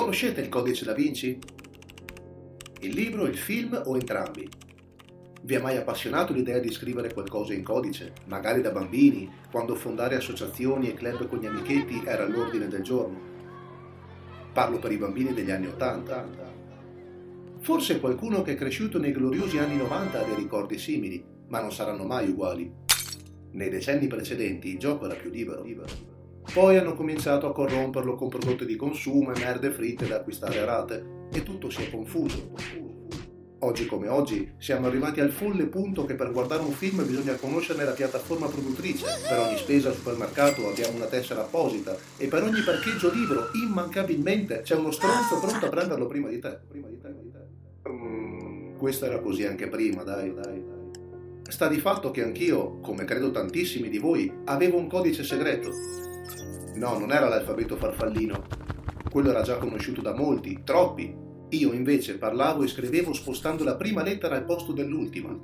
Conoscete il codice da Vinci? Il libro, il film o entrambi? Vi ha mai appassionato l'idea di scrivere qualcosa in codice, magari da bambini, quando fondare associazioni e club con gli amichetti era all'ordine del giorno? Parlo per i bambini degli anni Ottanta. Forse qualcuno che è cresciuto nei gloriosi anni 90 ha dei ricordi simili, ma non saranno mai uguali. Nei decenni precedenti il gioco era più libero. Poi hanno cominciato a corromperlo con prodotti di consumo e merde fritte da acquistare a rate e tutto si è confuso. Oggi come oggi siamo arrivati al folle punto che per guardare un film bisogna conoscerne la piattaforma produttrice, per ogni spesa al supermercato abbiamo una tessera apposita e per ogni parcheggio libero immancabilmente c'è uno stronzo pronto a prenderlo prima di te. Prima di te, prima di te. Mm, questo era così anche prima, dai, dai, dai. Sta di fatto che anch'io, come credo tantissimi di voi, avevo un codice segreto. No, non era l'alfabeto farfallino. Quello era già conosciuto da molti, troppi, io invece parlavo e scrivevo spostando la prima lettera al posto dell'ultima.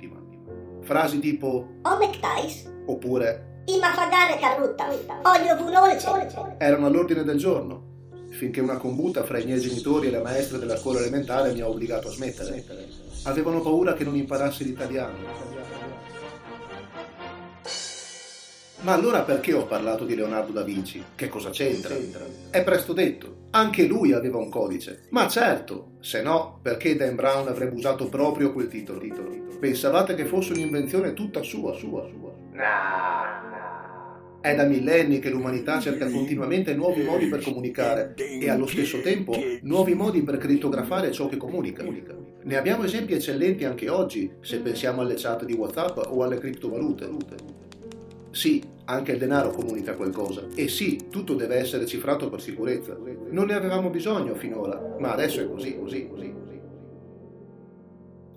Frasi tipo Omectais oppure Ima fagare carrutta Olio vunolce erano all'ordine del giorno, finché una combutta fra i miei genitori e la maestra della scuola elementare mi ha obbligato a smettere. Avevano paura che non imparassi l'italiano. Ma allora perché ho parlato di Leonardo da Vinci? Che cosa c'entra? È presto detto. Anche lui aveva un codice. Ma certo, se no, perché Dan Brown avrebbe usato proprio quel titolo? Pensavate che fosse un'invenzione tutta sua, sua, sua? È da millenni che l'umanità cerca continuamente nuovi modi per comunicare e allo stesso tempo nuovi modi per crittografare ciò che comunica. Ne abbiamo esempi eccellenti anche oggi, se pensiamo alle chat di WhatsApp o alle criptovalute. Sì, anche il denaro comunica qualcosa. E sì, tutto deve essere cifrato per sicurezza. Non ne avevamo bisogno finora, ma adesso è così, così, così.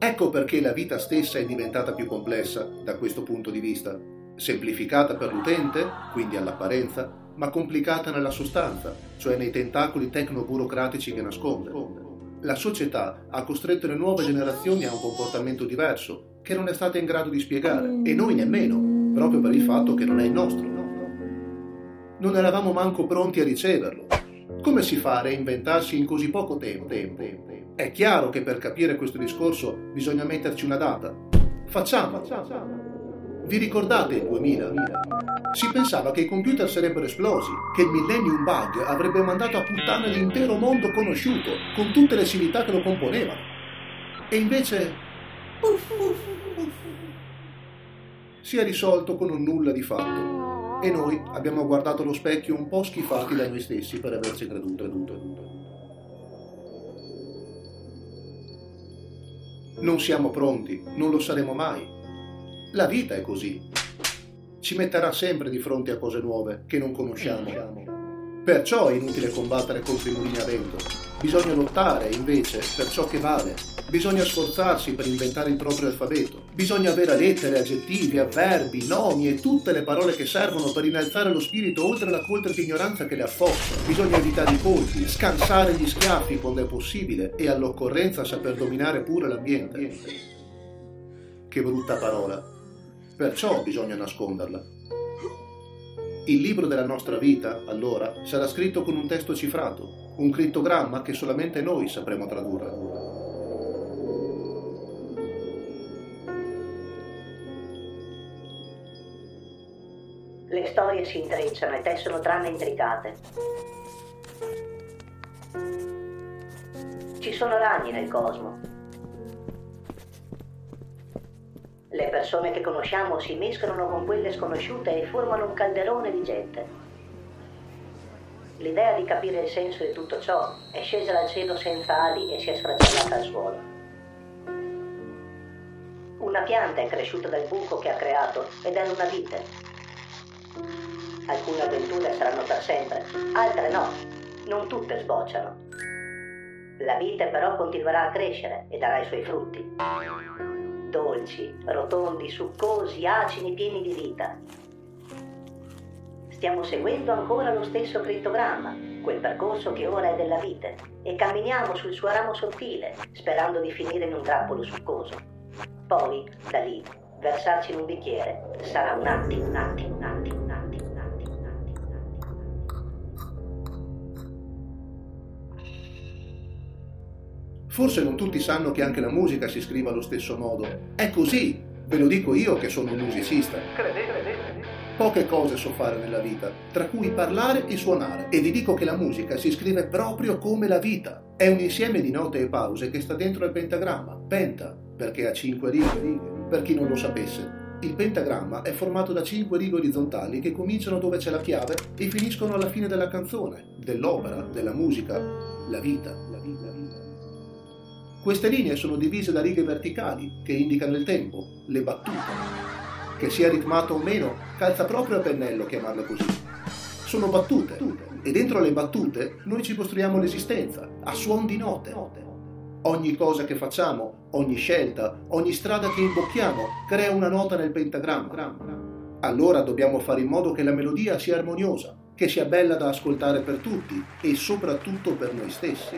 Ecco perché la vita stessa è diventata più complessa da questo punto di vista. Semplificata per l'utente, quindi all'apparenza, ma complicata nella sostanza, cioè nei tentacoli tecno-burocratici che nasconde. La società ha costretto le nuove generazioni a un comportamento diverso, che non è stata in grado di spiegare, e noi nemmeno proprio per il fatto che non è il nostro. Non eravamo manco pronti a riceverlo. Come si fa a reinventarsi in così poco tempo? È chiaro che per capire questo discorso bisogna metterci una data. Facciamo. Vi ricordate il 2000? Si pensava che i computer sarebbero esplosi, che il Millennium Bug avrebbe mandato a puttana l'intero mondo conosciuto, con tutte le civiltà che lo componevano. E invece... Uff, uff si è risolto con un nulla di fatto e noi abbiamo guardato lo specchio un po' schifati da noi stessi per averci creduto, creduto, creduto. Non siamo pronti, non lo saremo mai. La vita è così. Ci metterà sempre di fronte a cose nuove che non conosciamo. Perciò è inutile combattere contro i mulini a vento. Bisogna lottare, invece, per ciò che vale, Bisogna sforzarsi per inventare il proprio alfabeto. Bisogna avere lettere, aggettivi, avverbi, nomi e tutte le parole che servono per innalzare lo spirito oltre la coltre di ignoranza che le affossa. Bisogna evitare i colpi, scansare gli schiaffi quando è possibile e all'occorrenza saper dominare pure l'ambiente. Che brutta parola. Perciò bisogna nasconderla. Il libro della nostra vita, allora, sarà scritto con un testo cifrato, un crittogramma che solamente noi sapremo tradurre. Le storie si intrecciano e tessono trame intricate. Ci sono ragni nel cosmo. Le persone che conosciamo si mescolano con quelle sconosciute e formano un calderone di gente. L'idea di capire il senso di tutto ciò è scesa dal cielo senza ali e si è sfracellata al suolo. Una pianta è cresciuta dal buco che ha creato ed è una vite. Alcune avventure saranno per sempre, altre no. Non tutte sbocciano. La vite però continuerà a crescere e darà i suoi frutti. Dolci, rotondi, succosi, acidi, pieni di vita. Stiamo seguendo ancora lo stesso crittogramma, quel percorso che ora è della vite, e camminiamo sul suo ramo sottile, sperando di finire in un grappolo succoso. Poi, da lì, versarci in un bicchiere sarà un attimo, un attimo, un attimo. Forse non tutti sanno che anche la musica si scrive allo stesso modo. È così, ve lo dico io che sono un musicista. Poche cose so fare nella vita, tra cui parlare e suonare, e vi dico che la musica si scrive proprio come la vita. È un insieme di note e pause che sta dentro il pentagramma, penta, perché ha cinque righe, per chi non lo sapesse. Il pentagramma è formato da cinque righe orizzontali che cominciano dove c'è la chiave e finiscono alla fine della canzone, dell'opera, della musica, la vita. La vita, la vita. Queste linee sono divise da righe verticali che indicano il tempo, le battute. Che sia ritmato o meno, calza proprio a pennello chiamarle così. Sono battute e dentro le battute noi ci costruiamo l'esistenza, a suon di note. Ogni cosa che facciamo, ogni scelta, ogni strada che imbocchiamo crea una nota nel pentagramma. Allora dobbiamo fare in modo che la melodia sia armoniosa, che sia bella da ascoltare per tutti e soprattutto per noi stessi.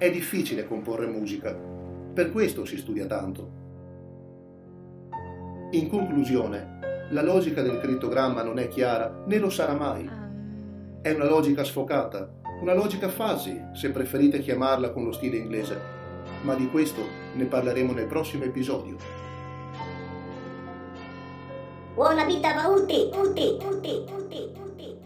È difficile comporre musica, per questo si studia tanto. In conclusione, la logica del crittogramma non è chiara né lo sarà mai. È una logica sfocata, una logica fuzzy, se preferite chiamarla con lo stile inglese, ma di questo ne parleremo nel prossimo episodio. Buona vita a tutti, tutti, tutti, tutti, tutti.